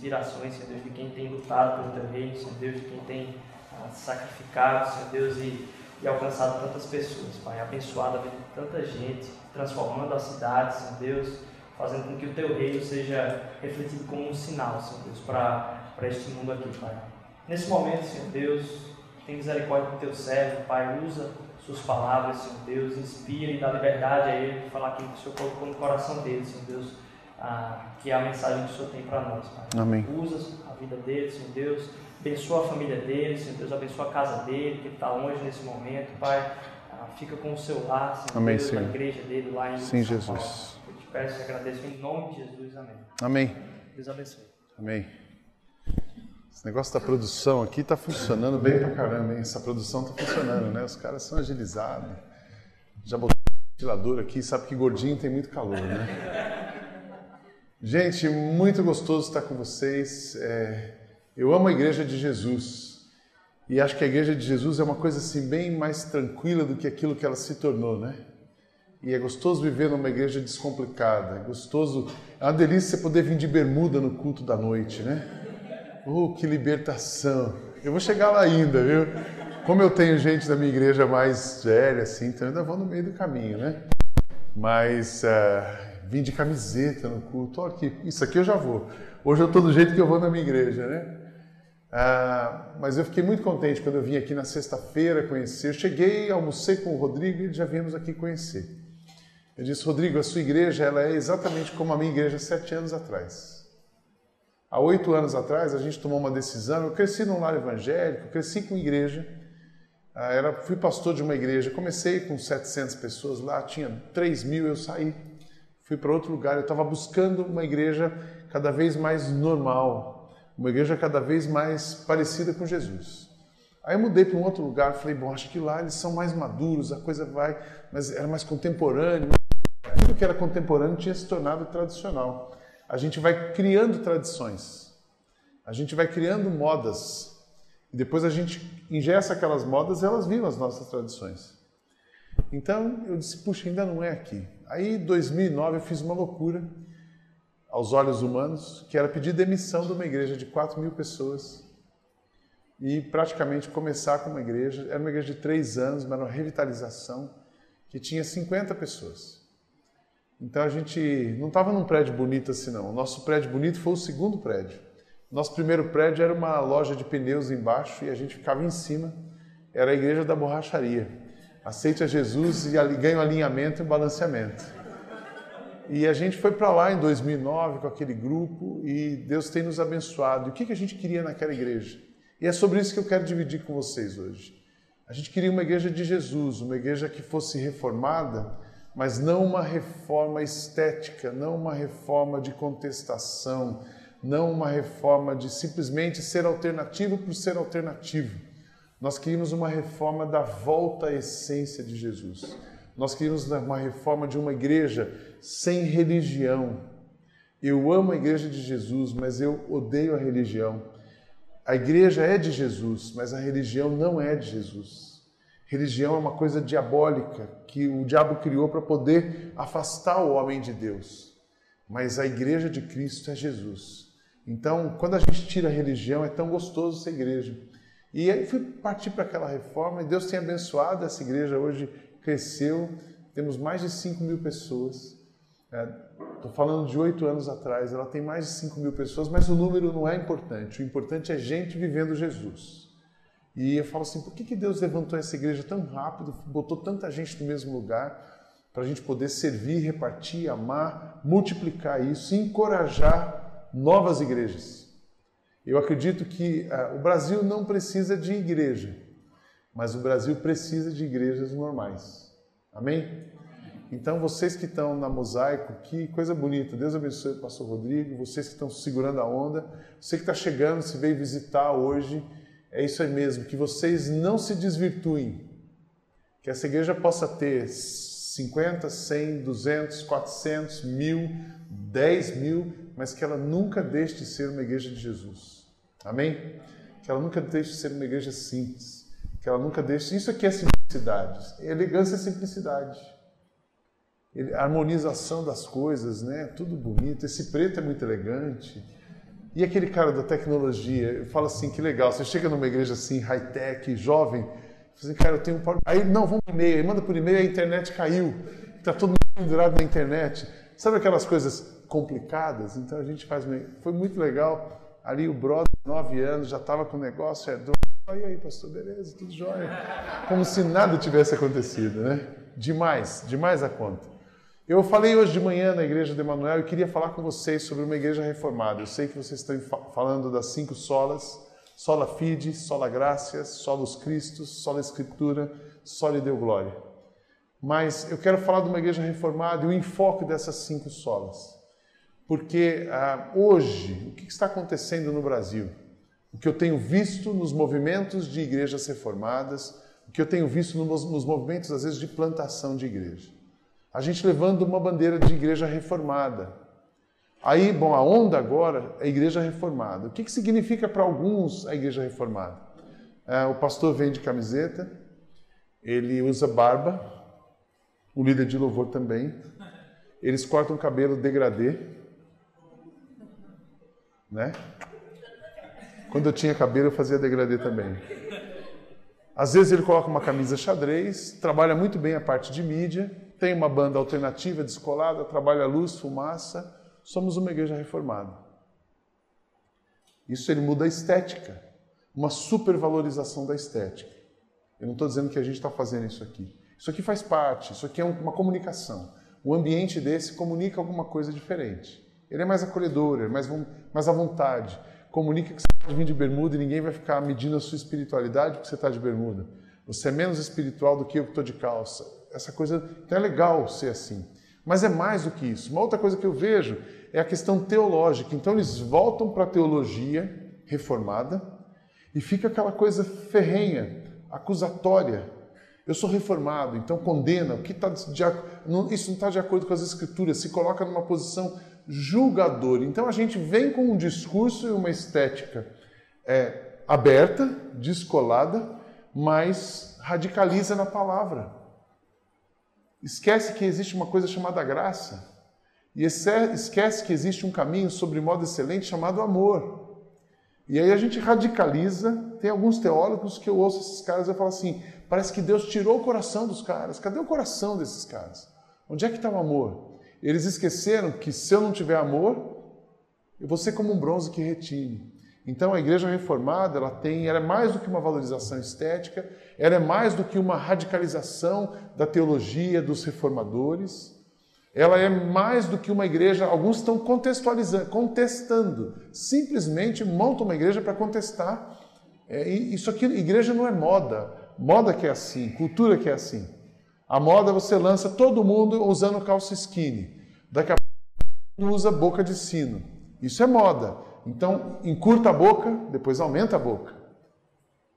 inspirações, Senhor Deus, de quem tem lutado pelo teu reino, Senhor Deus, de quem tem ah, sacrificado, Senhor Deus, e, e alcançado tantas pessoas, Pai, abençoado a vida de tanta gente, transformando a cidade, Senhor Deus, fazendo com que o teu reino seja refletido como um sinal, Senhor Deus, para este mundo aqui, Pai. Nesse momento, Senhor Deus, tem misericórdia do teu servo, Pai, usa suas palavras, Senhor Deus, inspira e dá liberdade a ele de falar aquilo que o Senhor colocou no coração dele, Senhor Deus, ah, que é a mensagem que o Senhor tem para nós, Pai. Amém. Usa a vida dele, Senhor Deus, abençoa a família dele, Senhor Deus, abençoa a casa dele, que ele está longe nesse momento, Pai. Ah, fica com o seu lar, Senhor Amém, Deus, Senhor. na igreja dele lá em Sim, São Jesus. Paulo. Eu te peço e agradeço em nome de Jesus, amém. Amém. Deus abençoe. Amém. Esse negócio da produção aqui tá funcionando bem pra caramba, hein? Essa produção tá funcionando, né? Os caras são agilizados. Já botou o ventilador aqui, sabe que gordinho tem muito calor, né? Gente, muito gostoso estar com vocês. É, eu amo a Igreja de Jesus. E acho que a Igreja de Jesus é uma coisa assim bem mais tranquila do que aquilo que ela se tornou, né? E é gostoso viver numa igreja descomplicada. É gostoso, é uma delícia poder vir de bermuda no culto da noite, né? Oh, que libertação! Eu vou chegar lá ainda, viu? Como eu tenho gente da minha igreja mais velha, assim, então eu ainda vou no meio do caminho, né? Mas uh, vim de camiseta no culto. Olha aqui, isso aqui eu já vou. Hoje eu estou do jeito que eu vou na minha igreja, né? Ah, mas eu fiquei muito contente quando eu vim aqui na sexta-feira conhecer. Eu cheguei, almocei com o Rodrigo e já viemos aqui conhecer. Eu disse, Rodrigo, a sua igreja ela é exatamente como a minha igreja sete anos atrás. Há oito anos atrás, a gente tomou uma decisão. Eu cresci num lar evangélico, cresci com igreja. Ah, era, fui pastor de uma igreja. Comecei com 700 pessoas lá, tinha 3 mil, eu saí. Fui para outro lugar. Eu estava buscando uma igreja cada vez mais normal, uma igreja cada vez mais parecida com Jesus. Aí eu mudei para um outro lugar, falei, bom, acho que lá eles são mais maduros, a coisa vai, mas era mais contemporâneo. Tudo que era contemporâneo tinha se tornado tradicional. A gente vai criando tradições, a gente vai criando modas, e depois a gente ingessa aquelas modas e elas viram as nossas tradições. Então eu disse, puxa, ainda não é aqui. Aí em 2009 eu fiz uma loucura, aos olhos humanos, que era pedir demissão de uma igreja de 4 mil pessoas e praticamente começar com uma igreja. Era uma igreja de três anos, mas era uma revitalização que tinha 50 pessoas. Então a gente não estava num prédio bonito assim, não. O nosso prédio bonito foi o segundo prédio. Nosso primeiro prédio era uma loja de pneus embaixo e a gente ficava em cima. Era a igreja da borracharia. Aceite a Jesus e ganha um alinhamento e um balanceamento. E a gente foi para lá em 2009 com aquele grupo e Deus tem nos abençoado. E o que, que a gente queria naquela igreja? E é sobre isso que eu quero dividir com vocês hoje. A gente queria uma igreja de Jesus, uma igreja que fosse reformada, mas não uma reforma estética, não uma reforma de contestação, não uma reforma de simplesmente ser alternativo por ser alternativo. Nós queríamos uma reforma da volta à essência de Jesus. Nós queríamos uma reforma de uma igreja sem religião. Eu amo a igreja de Jesus, mas eu odeio a religião. A igreja é de Jesus, mas a religião não é de Jesus. Religião é uma coisa diabólica que o diabo criou para poder afastar o homem de Deus. Mas a igreja de Cristo é Jesus. Então, quando a gente tira a religião, é tão gostoso ser igreja. E aí fui partir para aquela reforma e Deus tem abençoado essa igreja. Hoje cresceu, temos mais de 5 mil pessoas. Estou falando de oito anos atrás, ela tem mais de 5 mil pessoas, mas o número não é importante. O importante é gente vivendo Jesus. E eu falo assim, por que, que Deus levantou essa igreja tão rápido, botou tanta gente no mesmo lugar, para a gente poder servir, repartir, amar, multiplicar isso e encorajar novas igrejas? Eu acredito que uh, o Brasil não precisa de igreja, mas o Brasil precisa de igrejas normais. Amém? Então, vocês que estão na Mosaico, que coisa bonita. Deus abençoe o pastor Rodrigo, vocês que estão segurando a onda, você que está chegando, se veio visitar hoje, é isso aí mesmo, que vocês não se desvirtuem. Que essa igreja possa ter 50, 100, 200, 400, mil, 10 mil, mas que ela nunca deixe de ser uma igreja de Jesus. Amém? Que ela nunca deixe de ser uma igreja simples. Que ela nunca deixe. Isso aqui é simplicidade. Elegância é simplicidade. harmonização das coisas, né? Tudo bonito. Esse preto é muito elegante. E aquele cara da tecnologia, fala assim, que legal, você chega numa igreja assim, high-tech, jovem, assim, cara, eu tenho um... Aí, não, vamos por e-mail, aí manda por e-mail, a internet caiu, está todo mundo pendurado na internet. Sabe aquelas coisas complicadas? Então a gente faz... Foi muito legal. Ali o brother, nove anos, já estava com o negócio, herdou. E aí, pastor, beleza, tudo jóia. Como se nada tivesse acontecido, né? Demais, demais a conta. Eu falei hoje de manhã na igreja de Emanuel e queria falar com vocês sobre uma igreja reformada. Eu sei que vocês estão falando das cinco solas: sola fide, sola gracia, solos Christus, sola escritura, sola deu glória. Mas eu quero falar de uma igreja reformada e o enfoque dessas cinco solas. Porque ah, hoje, o que está acontecendo no Brasil? O que eu tenho visto nos movimentos de igrejas reformadas, o que eu tenho visto nos, movimentos, às vezes, de plantação de igreja a gente levando uma bandeira de igreja reformada. Aí, bom, a onda agora é a igreja reformada. O que, que significa para alguns a igreja reformada? É, o pastor vende camiseta, ele usa barba, o líder de louvor também. Eles cortam o cabelo degradê, né? Quando eu tinha cabelo, eu fazia degradê também. Às vezes ele coloca uma camisa xadrez, trabalha muito bem a parte de mídia, tem uma banda alternativa, descolada, trabalha luz, fumaça. Somos uma igreja reformada. Isso ele muda a estética, uma supervalorização da estética. Eu não estou dizendo que a gente está fazendo isso aqui. Isso aqui faz parte, isso aqui é uma comunicação. Um ambiente desse comunica alguma coisa diferente. Ele é mais acolhedor, é mais, mais à vontade. Comunica que você pode vir de bermuda e ninguém vai ficar medindo a sua espiritualidade porque você está de bermuda. Você é menos espiritual do que eu que estou de calça essa coisa. Então é legal ser assim. Mas é mais do que isso. Uma outra coisa que eu vejo é a questão teológica. Então eles voltam para a teologia reformada e fica aquela coisa ferrenha, acusatória. Eu sou reformado, então condena. O que tá de, isso não está de acordo com as escrituras. Se coloca numa posição julgadora. Então a gente vem com um discurso e uma estética é, aberta, descolada, mas radicaliza na palavra. Esquece que existe uma coisa chamada graça. E esquece que existe um caminho sobre modo excelente chamado amor. E aí a gente radicaliza. Tem alguns teólogos que eu ouço esses caras e eu falo assim: parece que Deus tirou o coração dos caras. Cadê o coração desses caras? Onde é que está o amor? Eles esqueceram que se eu não tiver amor, eu vou ser como um bronze que retine. Então a igreja reformada, ela tem, ela é mais do que uma valorização estética, ela é mais do que uma radicalização da teologia dos reformadores. Ela é mais do que uma igreja, alguns estão contextualizando, contestando, simplesmente montam uma igreja para contestar. É, isso aqui, igreja não é moda, moda que é assim, cultura que é assim. A moda você lança todo mundo usando calça skinny, daqui a pouco usa boca de sino. Isso é moda. Então, encurta a boca, depois aumenta a boca.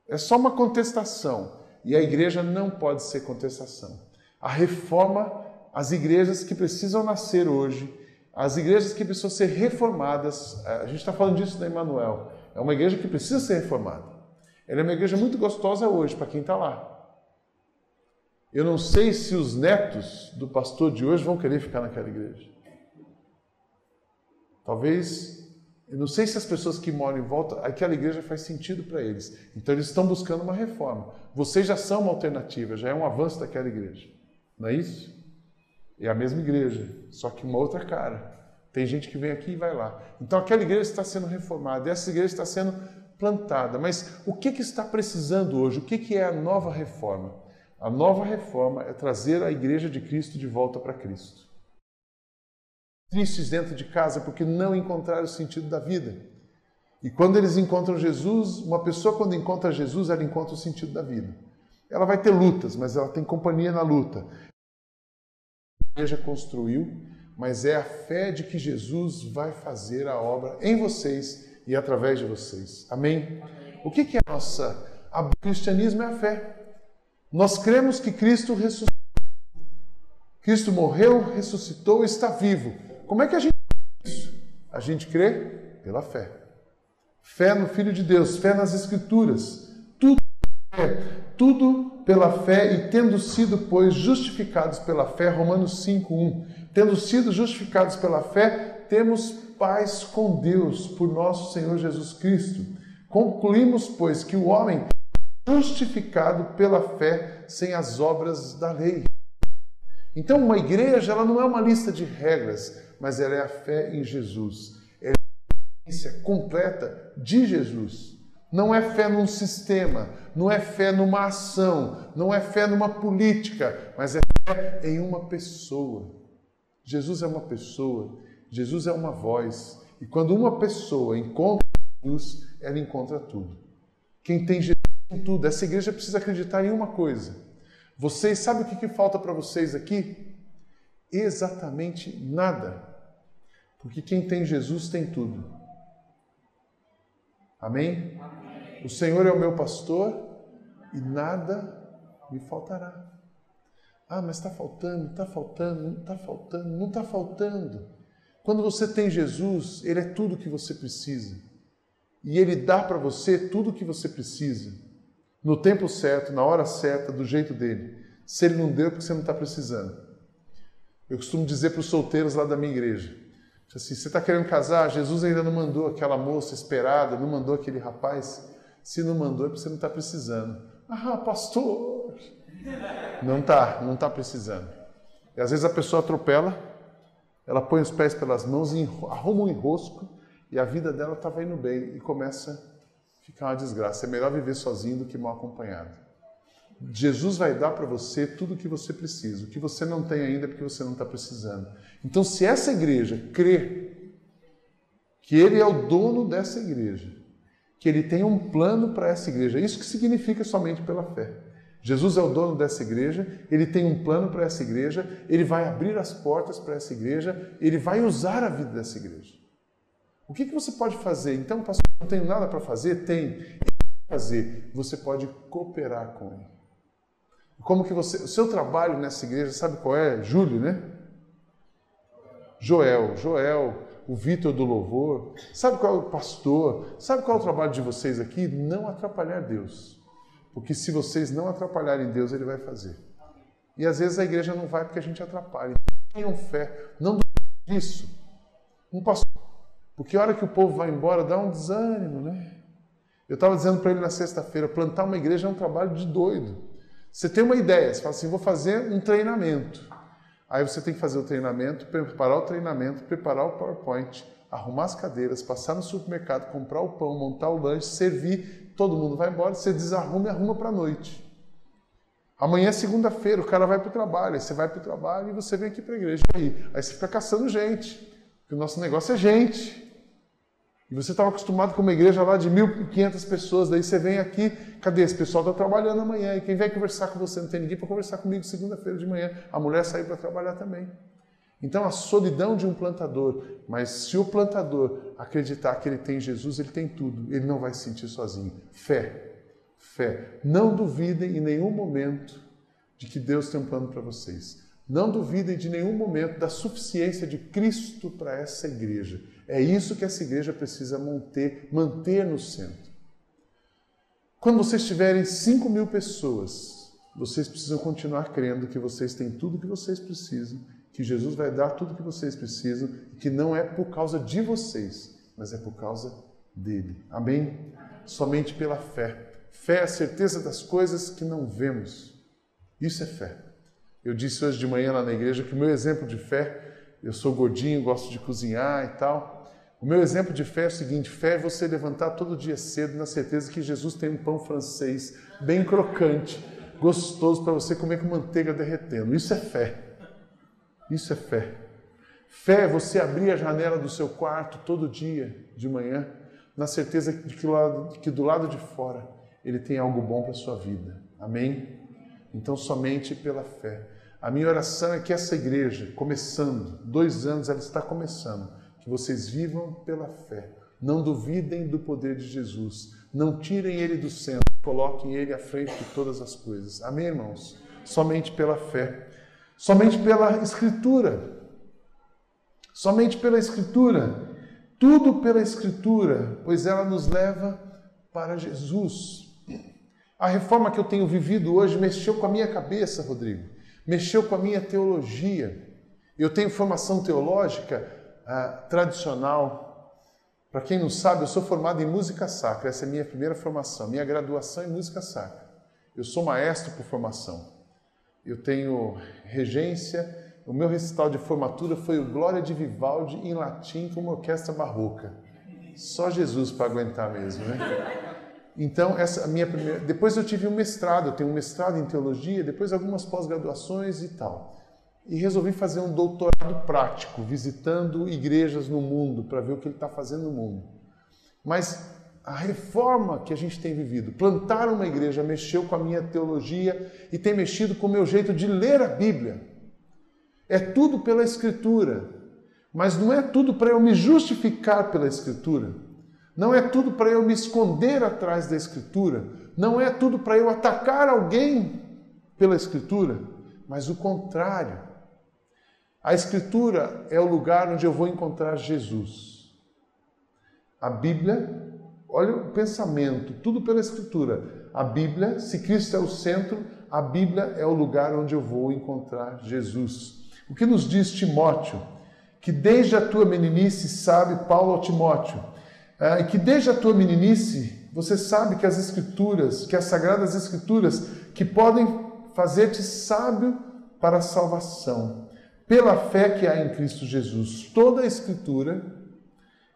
É só uma contestação. E a igreja não pode ser contestação. A reforma, as igrejas que precisam nascer hoje, as igrejas que precisam ser reformadas, a gente está falando disso da Emmanuel, é uma igreja que precisa ser reformada. Ela é uma igreja muito gostosa hoje para quem está lá. Eu não sei se os netos do pastor de hoje vão querer ficar naquela igreja. Talvez eu não sei se as pessoas que moram em volta, aquela igreja faz sentido para eles. Então eles estão buscando uma reforma. Vocês já são uma alternativa, já é um avanço daquela igreja. Não é isso? É a mesma igreja, só que uma outra cara. Tem gente que vem aqui e vai lá. Então aquela igreja está sendo reformada, essa igreja está sendo plantada. Mas o que, que está precisando hoje? O que, que é a nova reforma? A nova reforma é trazer a igreja de Cristo de volta para Cristo tristes dentro de casa porque não encontraram o sentido da vida. E quando eles encontram Jesus, uma pessoa quando encontra Jesus, ela encontra o sentido da vida. Ela vai ter lutas, mas ela tem companhia na luta. A igreja construiu, mas é a fé de que Jesus vai fazer a obra em vocês e através de vocês. Amém? O que é a nossa? O cristianismo é a fé. Nós cremos que Cristo ressuscitou. Cristo morreu, ressuscitou, está vivo. Como é que a gente isso? A gente crê pela fé. Fé no Filho de Deus, fé nas Escrituras. Tudo é tudo pela fé e tendo sido, pois, justificados pela fé, Romanos 5:1. Tendo sido justificados pela fé, temos paz com Deus por nosso Senhor Jesus Cristo. Concluímos, pois, que o homem justificado pela fé sem as obras da lei. Então, uma igreja, ela não é uma lista de regras, mas ela é a fé em Jesus. É a experiência completa de Jesus. Não é fé num sistema, não é fé numa ação, não é fé numa política, mas é fé em uma pessoa. Jesus é uma pessoa, Jesus é uma voz. E quando uma pessoa encontra Jesus, ela encontra tudo. Quem tem Jesus tem tudo. Essa igreja precisa acreditar em uma coisa. Vocês sabem o que, que falta para vocês aqui? Exatamente nada. Porque quem tem Jesus tem tudo. Amém? O Senhor é o meu pastor e nada me faltará. Ah, mas está faltando, está faltando, não está faltando, não está faltando. Quando você tem Jesus, Ele é tudo o que você precisa. E Ele dá para você tudo o que você precisa. No tempo certo, na hora certa, do jeito dele. Se Ele não deu, é porque você não está precisando. Eu costumo dizer para os solteiros lá da minha igreja: assim, você está querendo casar? Jesus ainda não mandou aquela moça esperada, não mandou aquele rapaz. Se não mandou, é porque você não está precisando. Ah, pastor! Não está, não está precisando. E às vezes a pessoa atropela, ela põe os pés pelas mãos arruma um enrosco e a vida dela estava indo bem e começa a ficar uma desgraça. É melhor viver sozinho do que mal acompanhado. Jesus vai dar para você tudo o que você precisa. O que você não tem ainda é porque você não está precisando. Então, se essa igreja crê que Ele é o dono dessa igreja, que ele tem um plano para essa igreja. Isso que significa somente pela fé. Jesus é o dono dessa igreja, ele tem um plano para essa igreja, ele vai abrir as portas para essa igreja, ele vai usar a vida dessa igreja. O que, que você pode fazer? Então, pastor, não tenho nada para fazer? Tem. Fazer. Você pode cooperar com ele. Como que você. O seu trabalho nessa igreja, sabe qual é? Júlio, né? Joel. Joel o Vitor do louvor, sabe qual é o pastor, sabe qual é o trabalho de vocês aqui? Não atrapalhar Deus. Porque se vocês não atrapalharem Deus, Ele vai fazer. E às vezes a igreja não vai porque a gente atrapalha. Tenham fé, não disso. Um pastor. Porque a hora que o povo vai embora dá um desânimo, né? Eu estava dizendo para ele na sexta-feira: plantar uma igreja é um trabalho de doido. Você tem uma ideia, você fala assim: vou fazer um treinamento. Aí você tem que fazer o treinamento, preparar o treinamento, preparar o PowerPoint, arrumar as cadeiras, passar no supermercado, comprar o pão, montar o lanche, servir, todo mundo vai embora, você desarruma e arruma para a noite. Amanhã é segunda-feira, o cara vai para o trabalho, aí você vai para o trabalho e você vem aqui para a igreja. Aí, aí você fica caçando gente, porque o nosso negócio é gente. E você estava acostumado com uma igreja lá de 1.500 pessoas, daí você vem aqui, cadê? Esse pessoal está trabalhando amanhã, e quem vem conversar com você? Não tem ninguém para conversar comigo segunda-feira de manhã. A mulher saiu para trabalhar também. Então, a solidão de um plantador, mas se o plantador acreditar que ele tem Jesus, ele tem tudo, ele não vai se sentir sozinho. Fé, fé. Não duvidem em nenhum momento de que Deus tem um plano para vocês. Não duvidem de nenhum momento da suficiência de Cristo para essa igreja. É isso que essa igreja precisa manter, manter no centro. Quando vocês tiverem 5 mil pessoas, vocês precisam continuar crendo que vocês têm tudo que vocês precisam, que Jesus vai dar tudo que vocês precisam, e que não é por causa de vocês, mas é por causa dele. Amém? Somente pela fé. Fé é a certeza das coisas que não vemos. Isso é fé. Eu disse hoje de manhã lá na igreja que o meu exemplo de fé eu sou gordinho, gosto de cozinhar e tal. O meu exemplo de fé é o seguinte: fé é você levantar todo dia cedo na certeza que Jesus tem um pão francês bem crocante, gostoso para você comer com manteiga derretendo. Isso é fé. Isso é fé. Fé é você abrir a janela do seu quarto todo dia de manhã, na certeza de que, que do lado de fora ele tem algo bom para a sua vida. Amém? Então, somente pela fé. A minha oração é que essa igreja, começando, dois anos ela está começando, que vocês vivam pela fé. Não duvidem do poder de Jesus. Não tirem ele do centro, coloquem ele à frente de todas as coisas. Amém, irmãos? Somente pela fé. Somente pela Escritura. Somente pela Escritura. Tudo pela Escritura, pois ela nos leva para Jesus. A reforma que eu tenho vivido hoje mexeu com a minha cabeça, Rodrigo, mexeu com a minha teologia. Eu tenho formação teológica ah, tradicional. Para quem não sabe, eu sou formado em música sacra, essa é a minha primeira formação, minha graduação em música sacra. Eu sou maestro por formação. Eu tenho regência, o meu recital de formatura foi o Glória de Vivaldi em latim com uma orquestra barroca. Só Jesus para aguentar mesmo, né? Então, essa minha primeira. Depois eu tive um mestrado, eu tenho um mestrado em teologia, depois algumas pós-graduações e tal. E resolvi fazer um doutorado prático, visitando igrejas no mundo, para ver o que ele está fazendo no mundo. Mas a reforma que a gente tem vivido, plantar uma igreja, mexeu com a minha teologia e tem mexido com o meu jeito de ler a Bíblia. É tudo pela Escritura, mas não é tudo para eu me justificar pela Escritura. Não é tudo para eu me esconder atrás da Escritura. Não é tudo para eu atacar alguém pela Escritura, mas o contrário. A Escritura é o lugar onde eu vou encontrar Jesus. A Bíblia, olha o pensamento, tudo pela Escritura. A Bíblia, se Cristo é o centro, a Bíblia é o lugar onde eu vou encontrar Jesus. O que nos diz Timóteo? Que desde a tua meninice sabe Paulo ao Timóteo é, que desde a tua meninice você sabe que as Escrituras, que as Sagradas Escrituras, que podem fazer-te sábio para a salvação, pela fé que há em Cristo Jesus. Toda a Escritura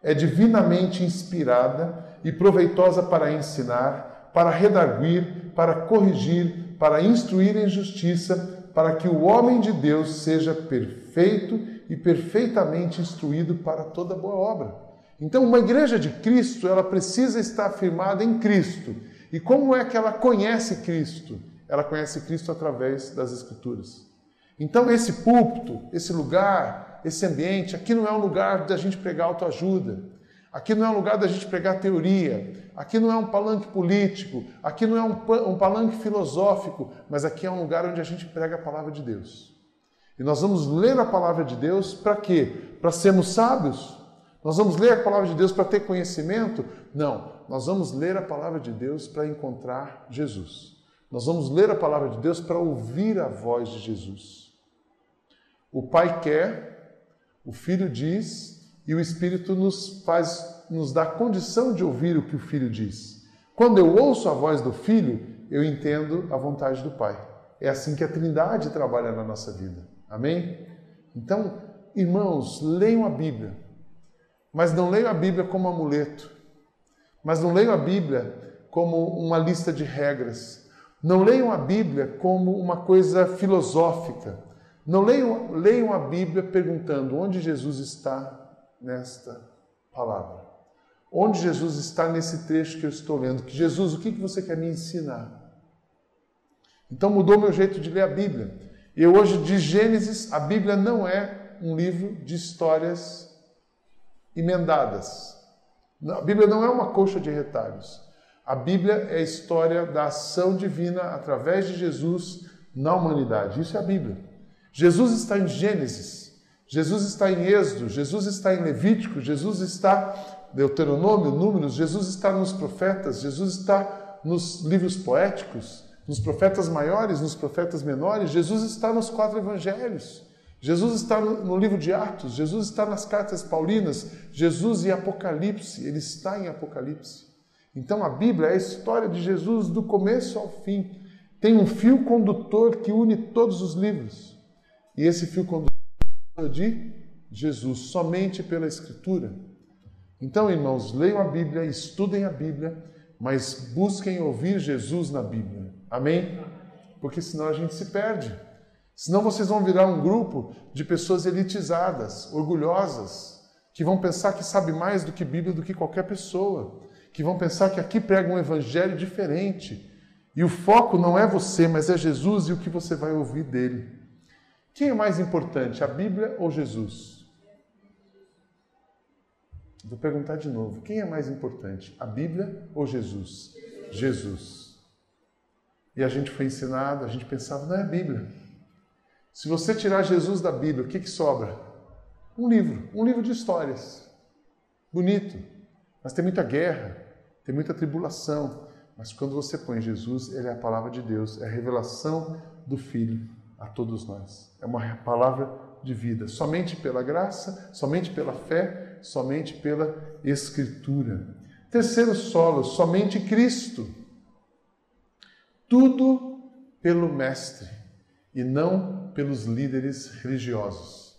é divinamente inspirada e proveitosa para ensinar, para redarguir, para corrigir, para instruir em justiça, para que o homem de Deus seja perfeito e perfeitamente instruído para toda boa obra. Então, uma igreja de Cristo, ela precisa estar firmada em Cristo. E como é que ela conhece Cristo? Ela conhece Cristo através das Escrituras. Então, esse púlpito, esse lugar, esse ambiente, aqui não é um lugar da gente pregar autoajuda. Aqui não é um lugar da gente pregar teoria. Aqui não é um palanque político. Aqui não é um, um palanque filosófico. Mas aqui é um lugar onde a gente prega a palavra de Deus. E nós vamos ler a palavra de Deus para quê? Para sermos sábios, nós vamos ler a palavra de Deus para ter conhecimento? Não, nós vamos ler a palavra de Deus para encontrar Jesus. Nós vamos ler a palavra de Deus para ouvir a voz de Jesus. O Pai quer, o Filho diz e o Espírito nos faz, nos dá condição de ouvir o que o Filho diz. Quando eu ouço a voz do Filho, eu entendo a vontade do Pai. É assim que a Trindade trabalha na nossa vida. Amém? Então, irmãos, leiam a Bíblia mas não leio a Bíblia como amuleto. Mas não leio a Bíblia como uma lista de regras. Não leiam a Bíblia como uma coisa filosófica. Não leiam, leiam a Bíblia perguntando onde Jesus está nesta palavra. Onde Jesus está nesse trecho que eu estou lendo. Que Jesus, o que você quer me ensinar? Então mudou meu jeito de ler a Bíblia. E hoje, de Gênesis, a Bíblia não é um livro de histórias emendadas. A Bíblia não é uma coxa de retalhos. A Bíblia é a história da ação divina através de Jesus na humanidade. Isso é a Bíblia. Jesus está em Gênesis, Jesus está em Êxodo, Jesus está em Levítico, Jesus está Deuteronômio, Números, Jesus está nos profetas, Jesus está nos livros poéticos, nos profetas maiores, nos profetas menores, Jesus está nos quatro evangelhos. Jesus está no livro de Atos, Jesus está nas cartas paulinas, Jesus em Apocalipse, ele está em Apocalipse. Então a Bíblia é a história de Jesus do começo ao fim. Tem um fio condutor que une todos os livros. E esse fio condutor é de Jesus, somente pela Escritura. Então, irmãos, leiam a Bíblia, estudem a Bíblia, mas busquem ouvir Jesus na Bíblia. Amém? Porque senão a gente se perde. Senão vocês vão virar um grupo de pessoas elitizadas, orgulhosas, que vão pensar que sabe mais do que Bíblia do que qualquer pessoa, que vão pensar que aqui prega um evangelho diferente. E o foco não é você, mas é Jesus e o que você vai ouvir dele. Quem é mais importante, a Bíblia ou Jesus? Vou perguntar de novo: quem é mais importante, a Bíblia ou Jesus? Jesus. E a gente foi ensinado, a gente pensava, não é a Bíblia. Se você tirar Jesus da Bíblia, o que, que sobra? Um livro, um livro de histórias. Bonito, mas tem muita guerra, tem muita tribulação, Mas quando você põe Jesus, ele é a palavra de Deus, é a revelação do Filho a todos nós. É uma palavra de vida, somente pela graça, somente pela fé, somente pela Escritura. Terceiro solo, somente Cristo. Tudo pelo Mestre e não pelos líderes religiosos.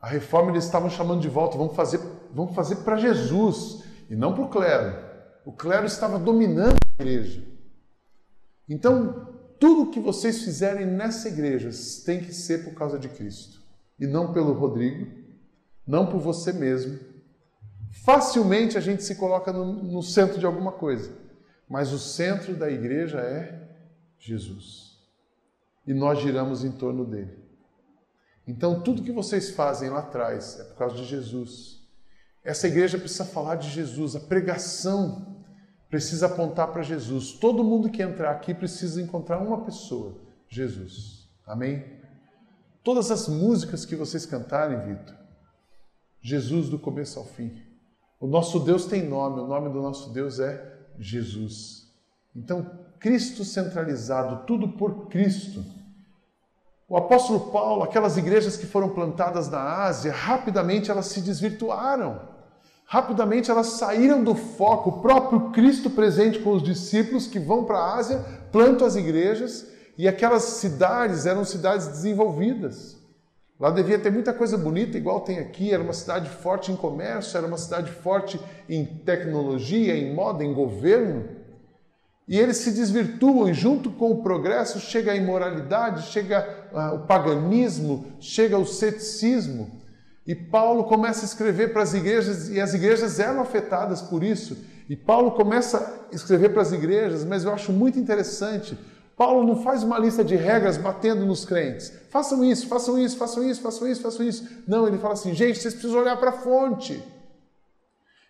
A reforma eles estavam chamando de volta, vamos fazer, vamos fazer para Jesus e não para o clero. O clero estava dominando a igreja. Então, tudo que vocês fizerem nessa igreja tem que ser por causa de Cristo e não pelo Rodrigo, não por você mesmo. Facilmente a gente se coloca no, no centro de alguma coisa, mas o centro da igreja é Jesus. E nós giramos em torno dele. Então, tudo que vocês fazem lá atrás é por causa de Jesus. Essa igreja precisa falar de Jesus, a pregação precisa apontar para Jesus. Todo mundo que entrar aqui precisa encontrar uma pessoa, Jesus. Amém? Todas as músicas que vocês cantarem, Vitor, Jesus do começo ao fim. O nosso Deus tem nome, o nome do nosso Deus é Jesus. Então, Cristo centralizado, tudo por Cristo. O apóstolo Paulo, aquelas igrejas que foram plantadas na Ásia, rapidamente elas se desvirtuaram rapidamente elas saíram do foco, o próprio Cristo presente com os discípulos que vão para a Ásia, plantam as igrejas e aquelas cidades eram cidades desenvolvidas. Lá devia ter muita coisa bonita, igual tem aqui. Era uma cidade forte em comércio, era uma cidade forte em tecnologia, em moda, em governo. E eles se desvirtuam, e junto com o progresso chega a imoralidade, chega uh, o paganismo, chega o ceticismo. E Paulo começa a escrever para as igrejas, e as igrejas eram afetadas por isso. E Paulo começa a escrever para as igrejas, mas eu acho muito interessante. Paulo não faz uma lista de regras batendo nos crentes. Façam isso, façam isso, façam isso, façam isso, façam isso. Não, ele fala assim: gente, vocês precisam olhar para a fonte.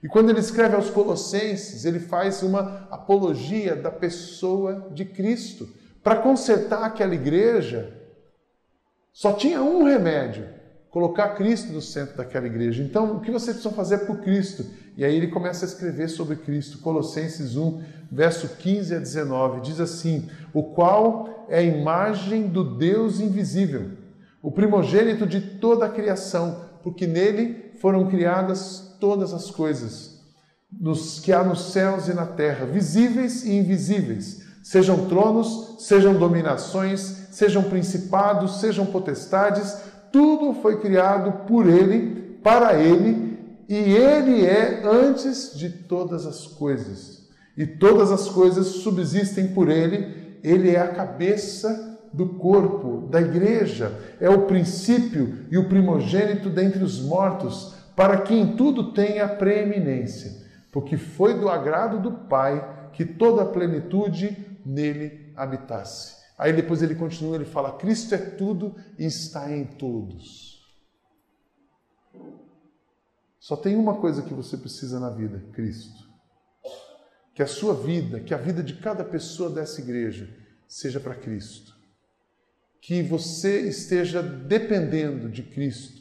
E quando ele escreve aos Colossenses, ele faz uma apologia da pessoa de Cristo. Para consertar aquela igreja, só tinha um remédio: colocar Cristo no centro daquela igreja. Então, o que vocês precisam fazer por Cristo? E aí ele começa a escrever sobre Cristo. Colossenses 1, verso 15 a 19, diz assim: O qual é a imagem do Deus invisível, o primogênito de toda a criação, porque nele foram criadas todas as coisas, nos que há nos céus e na terra, visíveis e invisíveis, sejam tronos, sejam dominações, sejam principados, sejam potestades, tudo foi criado por Ele, para Ele, e Ele é antes de todas as coisas. E todas as coisas subsistem por Ele, Ele é a cabeça do corpo, da igreja, é o princípio e o primogênito dentre os mortos, para que em tudo tenha preeminência, porque foi do agrado do Pai que toda a plenitude nele habitasse. Aí depois ele continua, ele fala: Cristo é tudo e está em todos. Só tem uma coisa que você precisa na vida: Cristo. Que a sua vida, que a vida de cada pessoa dessa igreja seja para Cristo. Que você esteja dependendo de Cristo.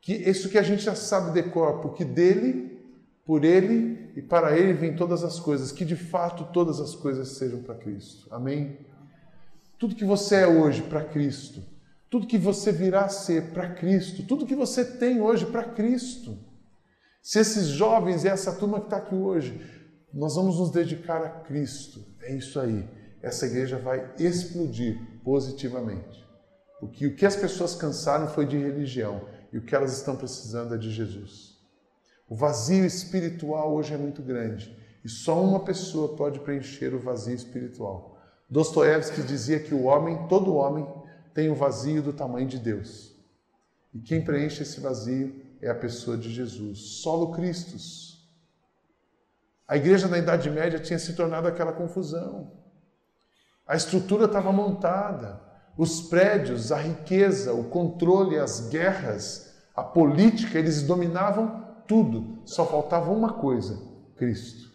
Que isso que a gente já sabe de corpo, que dele, por ele e para ele vem todas as coisas, que de fato todas as coisas sejam para Cristo. Amém. Tudo que você é hoje para Cristo, tudo que você virá a ser para Cristo, tudo que você tem hoje para Cristo. Se esses jovens e essa turma que está aqui hoje, nós vamos nos dedicar a Cristo. É isso aí. Essa igreja vai explodir positivamente. Porque o que as pessoas cansaram foi de religião e o que elas estão precisando é de Jesus. O vazio espiritual hoje é muito grande e só uma pessoa pode preencher o vazio espiritual. Dostoiévski dizia que o homem, todo homem, tem o um vazio do tamanho de Deus. E quem preenche esse vazio é a pessoa de Jesus, solo Christus. A igreja na Idade Média tinha se tornado aquela confusão. A estrutura estava montada, os prédios, a riqueza, o controle, as guerras, a política, eles dominavam tudo. Só faltava uma coisa: Cristo.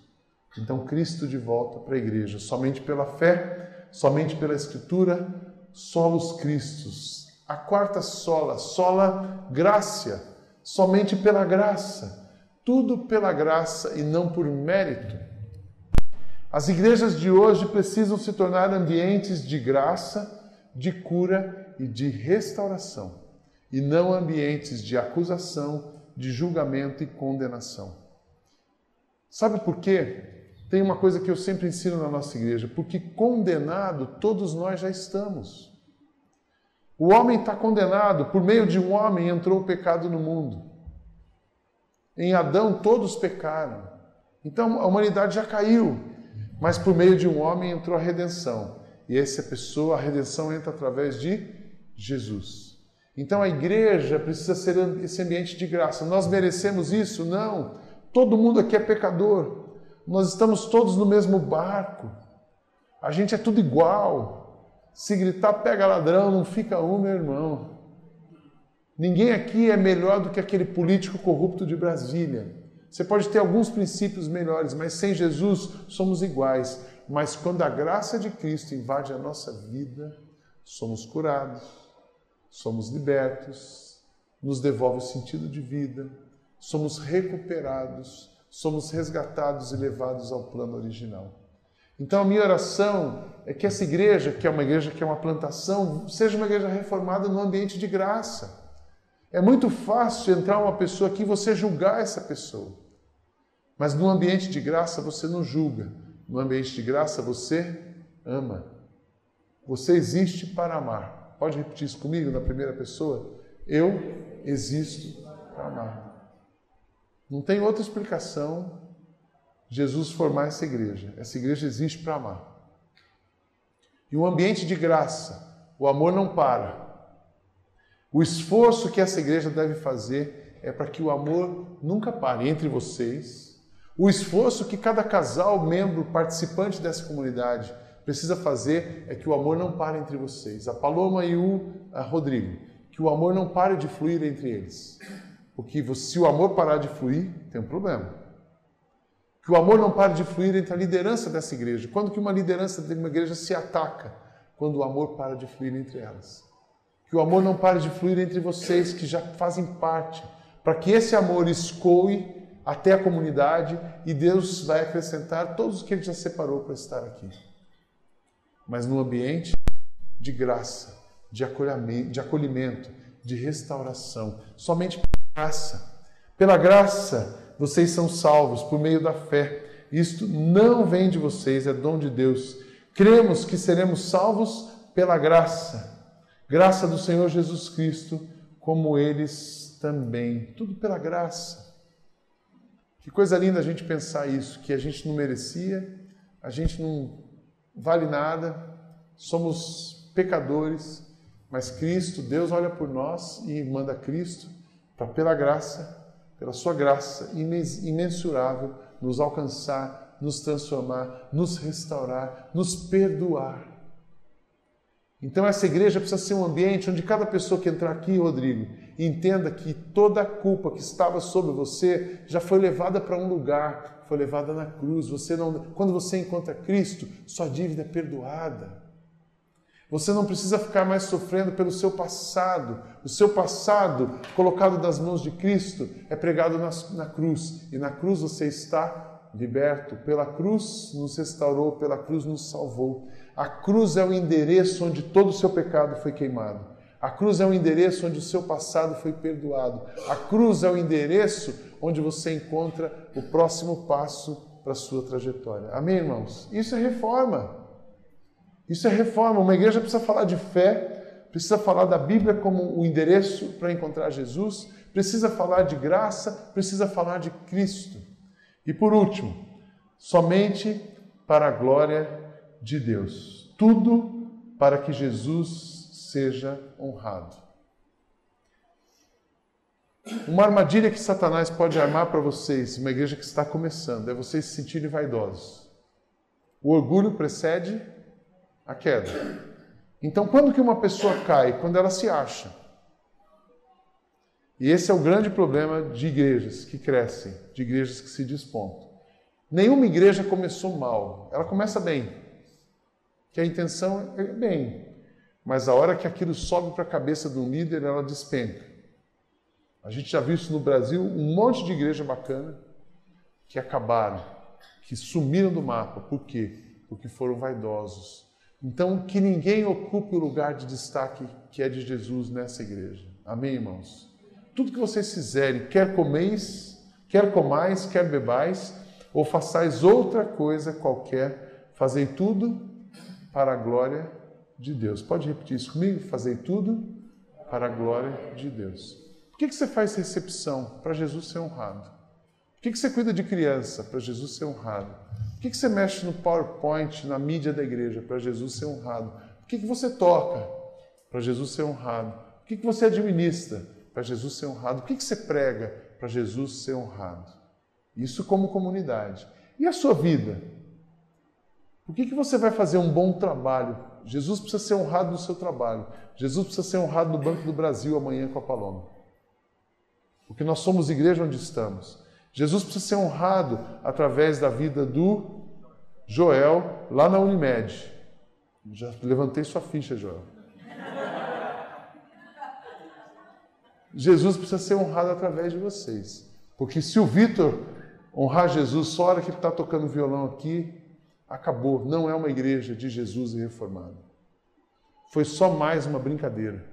Então, Cristo de volta para a igreja, somente pela fé, somente pela Escritura, solos Cristos. A quarta sola, sola graça, somente pela graça. Tudo pela graça e não por mérito. As igrejas de hoje precisam se tornar ambientes de graça, de cura e de restauração, e não ambientes de acusação, de julgamento e condenação. Sabe por quê? Tem uma coisa que eu sempre ensino na nossa igreja: porque condenado todos nós já estamos. O homem está condenado, por meio de um homem entrou o pecado no mundo. Em Adão todos pecaram. Então a humanidade já caiu, mas por meio de um homem entrou a redenção. E essa pessoa, a redenção entra através de Jesus. Então a igreja precisa ser esse ambiente de graça. Nós merecemos isso? Não. Todo mundo aqui é pecador. Nós estamos todos no mesmo barco. A gente é tudo igual. Se gritar pega ladrão, não fica um, meu irmão. Ninguém aqui é melhor do que aquele político corrupto de Brasília. Você pode ter alguns princípios melhores, mas sem Jesus somos iguais. Mas quando a graça de Cristo invade a nossa vida, somos curados, somos libertos, nos devolve o sentido de vida, somos recuperados, somos resgatados e levados ao plano original. Então a minha oração é que essa igreja, que é uma igreja que é uma plantação, seja uma igreja reformada no ambiente de graça. É muito fácil entrar uma pessoa aqui e você julgar essa pessoa. Mas no ambiente de graça você não julga. No ambiente de graça você ama. Você existe para amar. Pode repetir isso comigo na primeira pessoa? Eu existo para amar. Não tem outra explicação Jesus formar essa igreja. Essa igreja existe para amar. E um ambiente de graça, o amor não para. O esforço que essa igreja deve fazer é para que o amor nunca pare entre vocês. O esforço que cada casal, membro, participante dessa comunidade precisa fazer é que o amor não pare entre vocês. A Paloma e o Rodrigo. Que o amor não pare de fluir entre eles. Porque se o amor parar de fluir, tem um problema. Que o amor não pare de fluir entre a liderança dessa igreja. Quando que uma liderança de uma igreja se ataca? Quando o amor para de fluir entre elas. Que o amor não pare de fluir entre vocês que já fazem parte, para que esse amor escoe até a comunidade e Deus vai acrescentar todos os que Ele já separou para estar aqui. Mas no ambiente de graça, de acolhimento, de, acolhimento, de restauração, somente pela graça. Pela graça, vocês são salvos por meio da fé. Isto não vem de vocês, é dom de Deus. Cremos que seremos salvos pela graça, graça do Senhor Jesus Cristo, como eles também. Tudo pela graça. Que coisa linda a gente pensar isso, que a gente não merecia, a gente não vale nada, somos pecadores, mas Cristo, Deus olha por nós e manda Cristo para pela graça pela sua graça imensurável, nos alcançar, nos transformar, nos restaurar, nos perdoar. Então, essa igreja precisa ser um ambiente onde cada pessoa que entrar aqui, Rodrigo, entenda que toda a culpa que estava sobre você já foi levada para um lugar, foi levada na cruz. Você não, quando você encontra Cristo, sua dívida é perdoada. Você não precisa ficar mais sofrendo pelo seu passado. O seu passado, colocado nas mãos de Cristo, é pregado na, na, cruz. E na cruz você está liberto. Pela cruz nos restaurou, pela cruz nos salvou. A cruz é o endereço onde todo o seu pecado foi queimado. A cruz é o endereço onde o seu passado foi perdoado. A cruz é o endereço onde você encontra o próximo passo para a sua trajetória. Amém, irmãos? Isso é reforma. Isso é reforma. Uma igreja precisa falar de fé, precisa falar da Bíblia como o endereço para encontrar Jesus, precisa falar de graça, precisa falar de Cristo. E por último, somente para a glória de Deus. Tudo para que Jesus seja honrado. Uma armadilha que Satanás pode armar para vocês, uma igreja que está começando, é vocês se sentirem vaidosos. O orgulho precede a queda. Então, quando que uma pessoa cai? Quando ela se acha. E esse é o grande problema de igrejas que crescem, de igrejas que se despontam. Nenhuma igreja começou mal, ela começa bem. Que a intenção é bem, mas a hora que aquilo sobe para a cabeça do líder, ela despenca. A gente já viu isso no Brasil, um monte de igreja bacana que acabaram, que sumiram do mapa. Por quê? Porque foram vaidosos. Então, que ninguém ocupe o lugar de destaque que é de Jesus nessa igreja. Amém, irmãos? Tudo que vocês fizerem, quer comeis, quer comais, quer bebais, ou façais outra coisa qualquer, fazei tudo para a glória de Deus. Pode repetir isso comigo? Fazei tudo para a glória de Deus. Por que, que você faz recepção? Para Jesus ser honrado. Por que, que você cuida de criança? Para Jesus ser honrado. Por que, que você mexe no PowerPoint, na mídia da igreja? Para Jesus ser honrado. Por que, que você toca? Para Jesus ser honrado. Por que, que você administra? Para Jesus ser honrado. Por que, que você prega? Para Jesus ser honrado. Isso como comunidade. E a sua vida? Por que, que você vai fazer um bom trabalho? Jesus precisa ser honrado no seu trabalho. Jesus precisa ser honrado no Banco do Brasil amanhã com a Paloma. Porque nós somos igreja onde estamos. Jesus precisa ser honrado através da vida do Joel lá na Unimed. Já levantei sua ficha, Joel. Jesus precisa ser honrado através de vocês. Porque se o Vitor honrar Jesus só a hora que ele está tocando violão aqui, acabou. Não é uma igreja de Jesus e reformado. Foi só mais uma brincadeira.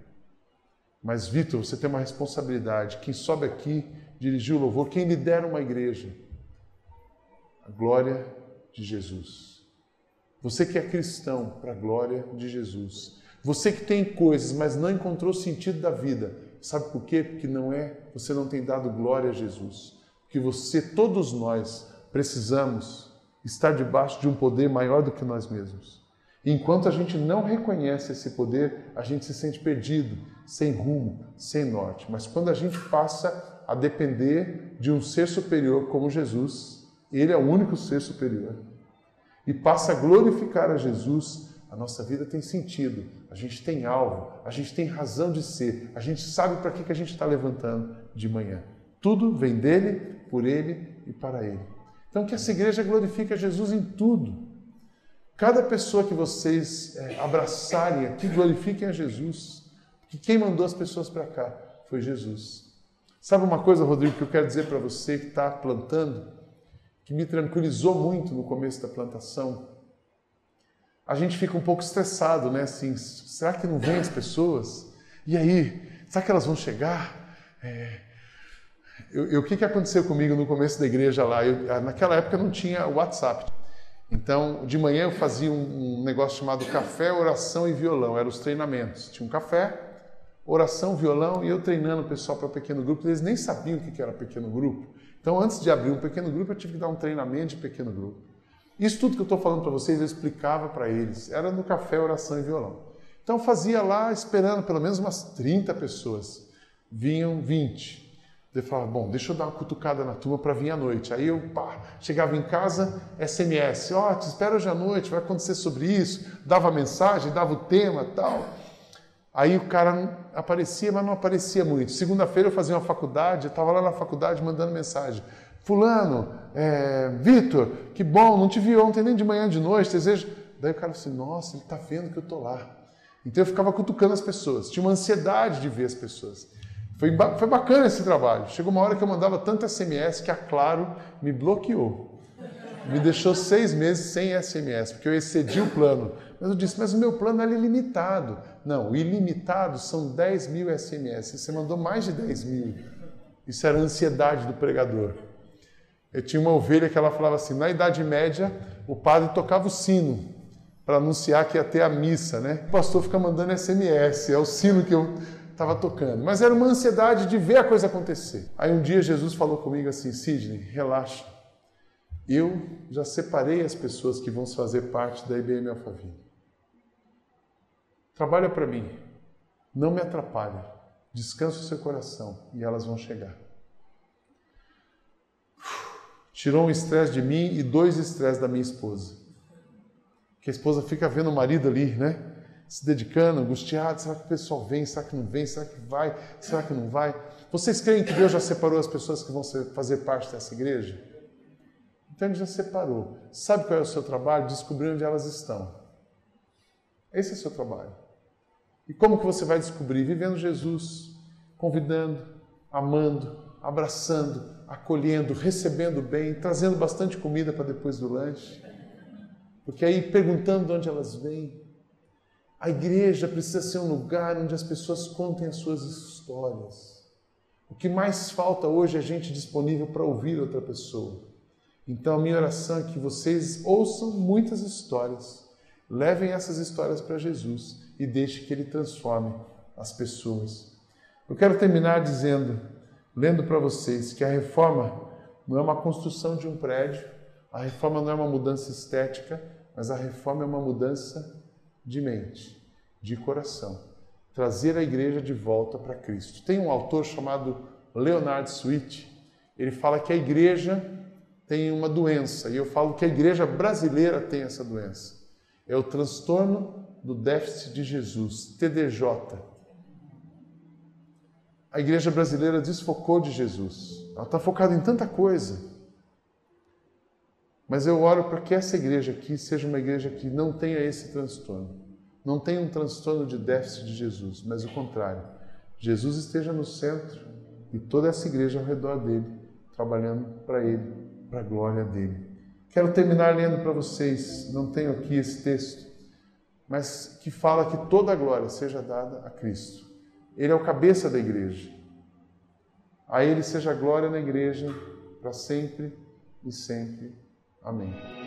Mas, Vitor, você tem uma responsabilidade. Quem sobe aqui, dirigir o louvor, quem lidera uma igreja, a glória de Jesus. Você que é cristão, para a glória de Jesus. Você que tem coisas, mas não encontrou sentido da vida. Sabe por quê? Porque não é, você não tem dado glória a Jesus. Porque você, todos nós, precisamos estar debaixo de um poder maior do que nós mesmos. Enquanto a gente não reconhece esse poder, a gente se sente perdido, sem rumo, sem norte. Mas quando a gente passa a depender de um ser superior como Jesus, ele é o único ser superior, e passa a glorificar a Jesus, a nossa vida tem sentido, a gente tem alvo, a gente tem razão de ser, a gente sabe para que, que a gente está levantando de manhã. Tudo vem dele, por ele e para ele. Então, que essa igreja glorifique a Jesus em tudo. Cada pessoa que vocês é, abraçarem aqui, glorifiquem a Jesus. Porque quem mandou as pessoas para cá foi Jesus. Sabe uma coisa, Rodrigo, que eu quero dizer para você que está plantando, que me tranquilizou muito no começo da plantação? A gente fica um pouco estressado, né? Assim, será que não vem as pessoas? E aí, será que elas vão chegar? É, o que, que aconteceu comigo no começo da igreja lá? Eu, naquela época não tinha WhatsApp. Então, de manhã eu fazia um, um negócio chamado café, oração e violão. Eram os treinamentos. Tinha um café, oração, violão e eu treinando o pessoal para pequeno grupo. Eles nem sabiam o que era pequeno grupo. Então, antes de abrir um pequeno grupo, eu tive que dar um treinamento de pequeno grupo. Isso tudo que eu estou falando para vocês, eu explicava para eles. Era no café, oração e violão. Então, eu fazia lá esperando pelo menos umas 30 pessoas. Vinham 20. Ele falava, bom, deixa eu dar uma cutucada na turma para vir à noite. Aí eu pá, chegava em casa, SMS, ó, oh, te espero hoje à noite, vai acontecer sobre isso. Dava mensagem, dava o tema tal. Aí o cara aparecia, mas não aparecia muito. Segunda-feira eu fazia uma faculdade, eu estava lá na faculdade mandando mensagem. Fulano, é, Vitor, que bom, não te vi ontem nem de manhã de noite, desejo. Daí o cara assim, nossa, ele está vendo que eu estou lá. Então eu ficava cutucando as pessoas, tinha uma ansiedade de ver as pessoas. Foi, foi bacana esse trabalho. Chegou uma hora que eu mandava tanto SMS que a Claro me bloqueou. Me deixou seis meses sem SMS, porque eu excedi o plano. Mas eu disse, mas o meu plano era ilimitado. Não, o ilimitado são 10 mil SMS. Você mandou mais de 10 mil. Isso era a ansiedade do pregador. Eu tinha uma ovelha que ela falava assim: na Idade Média, o padre tocava o sino para anunciar que ia ter a missa, né? O pastor fica mandando SMS, é o sino que eu estava tocando, mas era uma ansiedade de ver a coisa acontecer. Aí um dia Jesus falou comigo assim: Sidney, relaxa. Eu já separei as pessoas que vão fazer parte da IBM Alphaville. Trabalha para mim, não me atrapalha, descansa o seu coração e elas vão chegar. Tirou um estresse de mim e dois estresses da minha esposa. Que a esposa fica vendo o marido ali, né? Se dedicando, angustiado, será que o pessoal vem, será que não vem, será que vai, será que não vai? Vocês creem que Deus já separou as pessoas que vão fazer parte dessa igreja? Então Ele já separou. Sabe qual é o seu trabalho? Descobrir onde elas estão. Esse é o seu trabalho. E como que você vai descobrir? Vivendo Jesus, convidando, amando, abraçando, acolhendo, recebendo bem, trazendo bastante comida para depois do lanche. Porque aí perguntando de onde elas vêm. A igreja precisa ser um lugar onde as pessoas contem as suas histórias. O que mais falta hoje é gente disponível para ouvir outra pessoa. Então, a minha oração é que vocês ouçam muitas histórias, levem essas histórias para Jesus e deixe que Ele transforme as pessoas. Eu quero terminar dizendo, lendo para vocês, que a reforma não é uma construção de um prédio, a reforma não é uma mudança estética, mas a reforma é uma mudança de mente, de coração. Trazer a igreja de volta para Cristo. Tem um autor chamado Leonard Sweet, ele fala que a igreja tem uma doença, e eu falo que a igreja brasileira tem essa doença. É o transtorno do déficit de Jesus, TDJ. A igreja brasileira desfocou de Jesus. Ela está focada em tanta coisa. Mas eu oro para que essa igreja aqui seja uma igreja que não tenha esse transtorno. Não tenha um transtorno de déficit de Jesus, mas o contrário. Jesus esteja no centro e toda essa igreja ao redor dele, trabalhando para ele, para a glória dele. Quero terminar lendo para vocês, não tenho aqui esse texto, mas que fala que toda a glória seja dada a Cristo. Ele é o cabeça da igreja. A ele seja a glória na igreja para sempre e sempre. Amém.